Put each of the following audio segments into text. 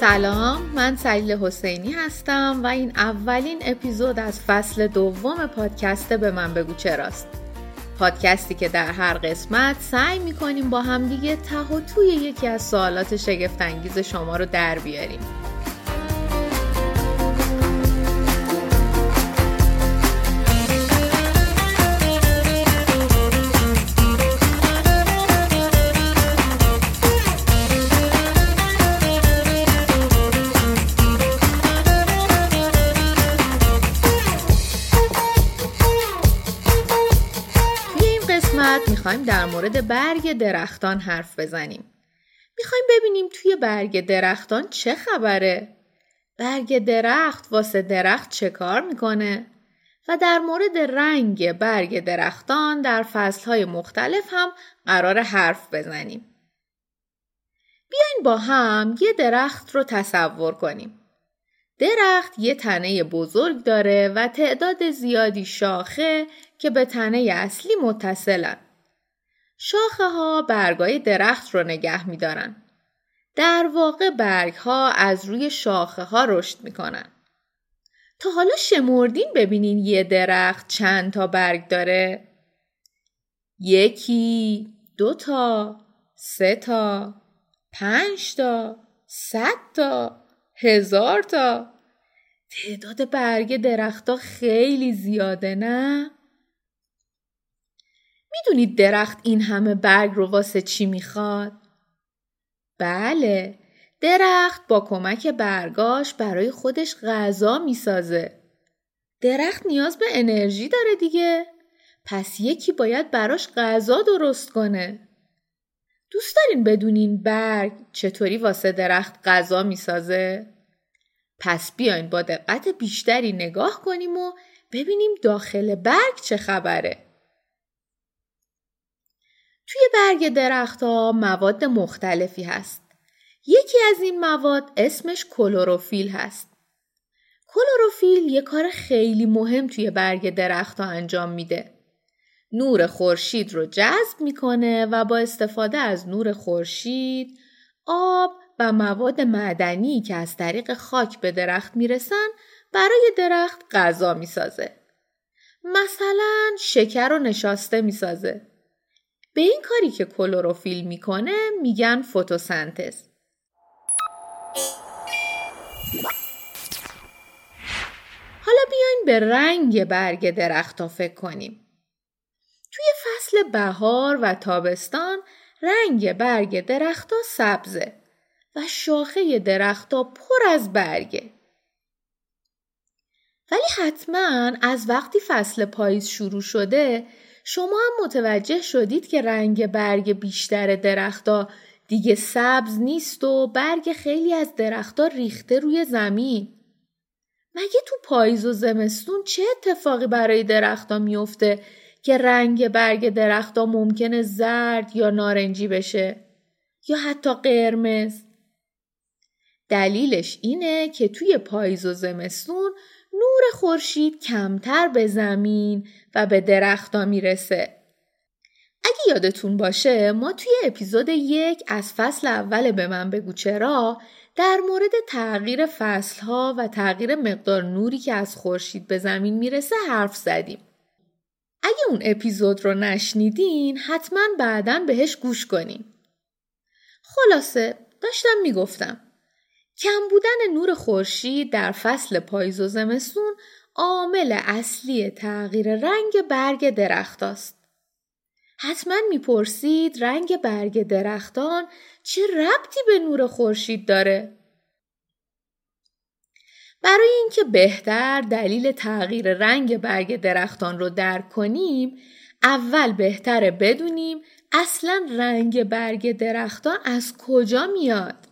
سلام من سلیل حسینی هستم و این اولین اپیزود از فصل دوم پادکست به من بگو چراست پادکستی که در هر قسمت سعی می‌کنیم با همدیگه ته و توی یکی از سوالات شگفتانگیز شما رو در بیاریم. در مورد برگ درختان حرف بزنیم. می‌خوایم ببینیم توی برگ درختان چه خبره؟ برگ درخت واسه درخت چه کار می‌کنه؟ و در مورد رنگ برگ درختان در فصلهای مختلف هم قرار حرف بزنیم. بیاین با هم یه درخت رو تصور کنیم. درخت یه تنه بزرگ داره و تعداد زیادی شاخه که به تنه اصلی متصلن. شاخه ها برگای درخت رو نگه میدارن. در واقع برگ ها از روی شاخه ها رشد می‌کنن. تا حالا شمردین ببینین یه درخت چند تا برگ داره؟ یکی، دو تا، سه تا، پنج تا، صد تا، هزار تا. تعداد برگ درختها خیلی زیاده نه؟ می‌دونید درخت این همه برگ رو واسه چی می‌خواد؟ بله درخت با کمک برگاش برای خودش غذا می‌سازه. درخت نیاز به انرژی داره دیگه. پس یکی باید براش غذا درست کنه. دوست دارین بدونین برگ چطوری واسه درخت غذا می‌سازه؟ پس بیاین با دقت بیشتری نگاه کنیم و ببینیم داخل برگ چه خبره. توی برگ درختها مواد مختلفی هست. یکی از این مواد اسمش کلروفیل هست. کلروفیل یه کار خیلی مهم توی برگ درختها انجام میده. نور خورشید رو جذب می‌کنه و با استفاده از نور خورشید، آب و مواد معدنی که از طریق خاک به درخت می‌رسن برای درخت غذا می‌سازه. مثلا شکر رو نشاسته می‌سازه. به این کاری که کلروفیل می‌کنه میگن فتوسنتز. حالا بیاین به رنگ برگ درختها فکر کنیم. توی فصل بهار و تابستان رنگ برگ درختها سبزه و شاخه درختها پر از برگه. ولی حتما از وقتی فصل پاییز شروع شده شما هم متوجه شدید که رنگ برگ بیشتر درختها دیگه سبز نیست و برگ خیلی از درختها ریخته روی زمین. مگه تو پاییز و زمستون چه اتفاقی برای درختها میفته که رنگ برگ درختها ممکنه زرد یا نارنجی بشه یا حتی قرمز؟ دلیلش اینه که توی پاییز و زمستون نور خورشید کمتر به زمین و به درختا می‌رسه. اگه یادتون باشه ما توی اپیزود یک از فصل اول به من بگو چرا در مورد تغییر فصلها و تغییر مقدار نوری که از خورشید به زمین می‌رسه حرف زدیم. اگه اون اپیزود رو نشنیدین حتما بعدا بهش گوش کنین. خلاصه داشتم می‌گفتم کم بودن نور خورشید در فصل پاییز و زمستون عامل اصلی تغییر رنگ برگ درخت است. حتما می‌پرسید رنگ برگ درختان چه ربطی به نور خورشید داره؟ برای اینکه بهتر دلیل تغییر رنگ برگ درختان رو درک کنیم اول بهتره بدونیم اصلا رنگ برگ درختان از کجا میاد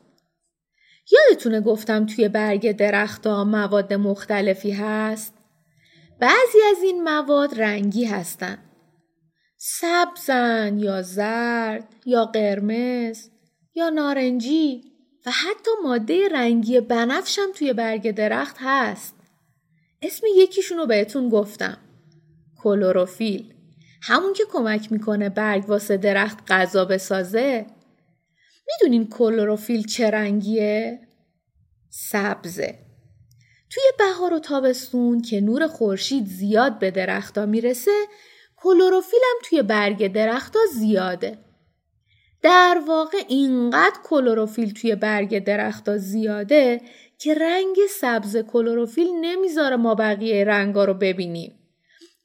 یادتونه گفتم توی برگ درختها مواد مختلفی هست؟ بعضی از این مواد رنگی هستن. سبزن یا زرد یا قرمز یا نارنجی و حتی ماده رنگی بنفشم توی برگ درخت هست. اسم یکیشون رو بهتون گفتم. کلوروفیل. همون که کمک می‌کنه برگ واسه درخت غذا بسازه می‌دونین کلروفیل چه رنگیه؟ سبزه توی بهار و تابستون که نور خورشید زیاد به درختا می‌رسه کلروفیل هم توی برگ درختا زیاده در واقع اینقدر کلروفیل توی برگ درختا زیاده که رنگ سبز کلروفیل نمی‌ذاره ما بقیه رنگا رو ببینیم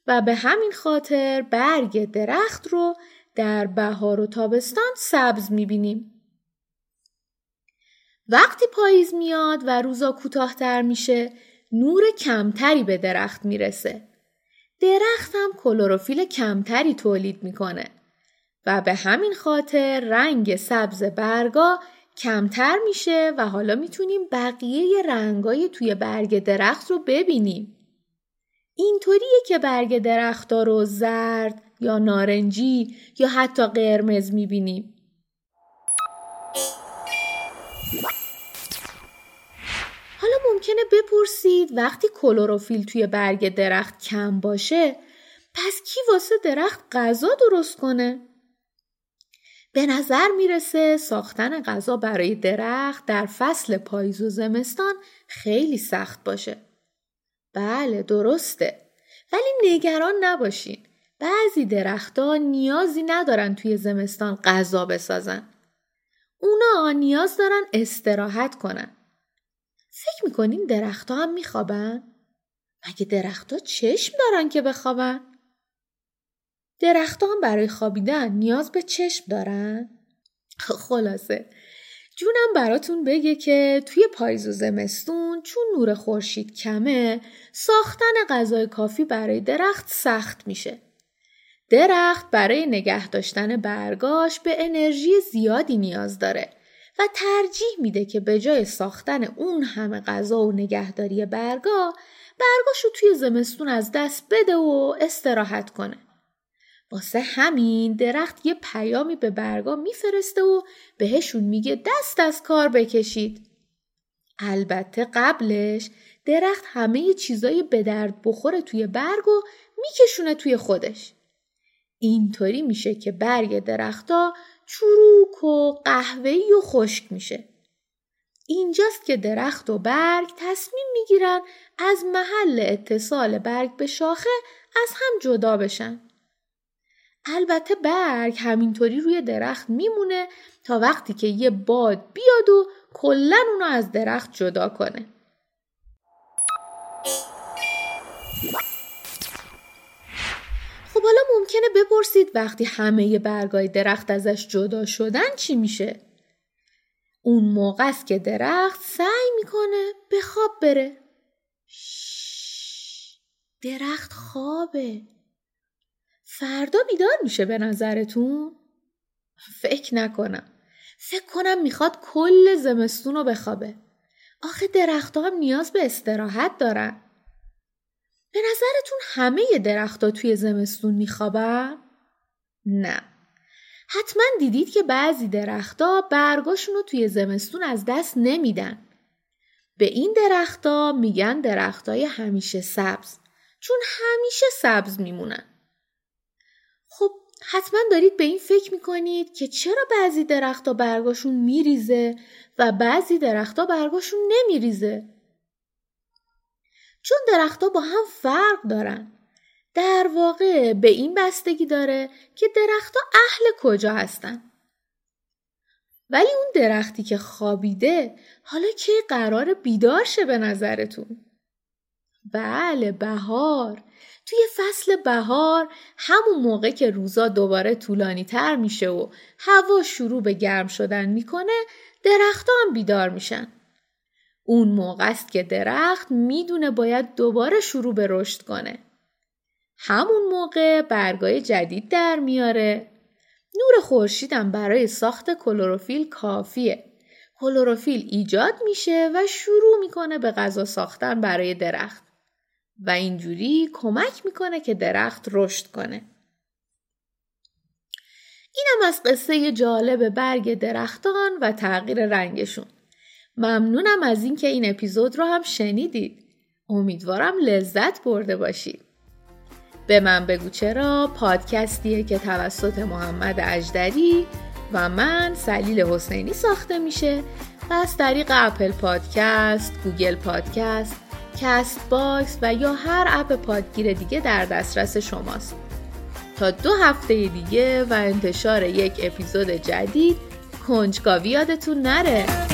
و به همین خاطر برگ درخت رو در بهار و تابستان سبز می‌بینیم. وقتی پاییز میاد و روزا کوتاهتر میشه نور کمتری به درخت می‌رسه. درخت هم کلروفیل کمتری تولید می‌کنه و به همین خاطر رنگ سبز برگا کمتر میشه و حالا می‌تونیم بقیه رنگای توی برگ درخت رو ببینیم. اینطوریه که برگ درختها رو زرد یا نارنجی یا حتی قرمز می‌بینیم. ممکنه بپرسید وقتی کلروفیل توی برگ درخت کم باشه پس کی واسه درخت غذا درست کنه؟ به نظر می‌رسه ساختن غذا برای درخت در فصل پاییز و زمستان خیلی سخت باشه. بله درسته. ولی نگران نباشین. بعضی درختها نیازی ندارن توی زمستان غذا بسازن. اونا نیاز دارن استراحت کنن. فکر می‌کنین درختها هم میخوابن؟ مگه درختها چشم دارن که بخوابن؟ درختان برای خوابیدن نیاز به چشم دارن؟ خلاصه جونم براتون بگه که توی پاییز و زمستون چون نور خورشید کمه ساختن غذای کافی برای درخت سخت میشه. درخت برای نگه داشتن برگاش به انرژی زیادی نیاز داره و ترجیح میده که به جای ساختن اون همه غذا و نگهداری برگا برگاشو توی زمستون از دست بده و استراحت کنه. واسه همین درخت یه پیامی به برگا میفرسته و بهشون میگه دست از کار بکشید. البته قبلش درخت همه چیزای به درد بخوره توی برگ و میکشونه توی خودش. اینطوری میشه که برگ درختا و قهوه‌ای و خشک میشه. اینجاست که درخت و برگ تصمیم می‌گیرن از محل اتصال برگ به شاخه از هم جدا بشن. البته برگ همینطوری روی درخت میمونه تا وقتی که یه باد بیاد و کلا اونو از درخت جدا کنه. حالا ممکنه بپرسید وقتی همه برگای درخت ازش جدا شدن چی میشه؟ اون موقع است که درخت سعی می‌کنه به خواب بره. درخت خوابه. فردا بیدار میشه به نظرتون؟ فکر نکنم. فکر کنم می‌خواد کل زمستون رو بخوابه. آخه درخت هم نیاز به استراحت دارن. به نظرتون همه درختها توی زمستون میخوابن؟ نه. حتما دیدید که بعضی درختها برگاشون رو توی زمستون از دست نمیدن. به این درختها میگن درختای همیشه سبز چون همیشه سبز میمونن. خب حتما دارید به این فکر می‌کنید که چرا بعضی درختها برگاشون میریزه و بعضی درختها برگاشون نمیریزه. چون درختها با هم فرق دارن. در واقع به این بستگی داره که درختها اهل کجا هستن. ولی اون درختی که خوابیده حالا کی قرار بیدار شه به نظرتون؟ بله بهار توی فصل بهار همون موقع که روزا دوباره طولانی تر میشه و هوا شروع به گرم شدن می‌کنه درختها هم بیدار میشن. اون موقع است که درخت می‌دونه باید دوباره شروع به رشد کنه. همون موقع برگای جدید در میاره. نور خورشیدم برای ساخت کلروفیل کافیه. کلروفیل ایجاد میشه و شروع می‌کنه به غذا ساختن برای درخت. و اینجوری کمک می‌کنه که درخت رشد کنه. اینم از قصه جالب برگ درختان و تغییر رنگشون. ممنونم از اینکه این اپیزود رو هم شنیدید. امیدوارم لذت برده باشید. به من بگو چرا پادکستیه که توسط محمد اجدری و من سلیل حسینی ساخته میشه و از طریق اپل پادکست، گوگل پادکست، کست باکس و یا هر اپ پادگیر دیگه در دسترس شماست. تا دو هفته دیگه و انتشار یک اپیزود جدید کنجکاوی یادتون نره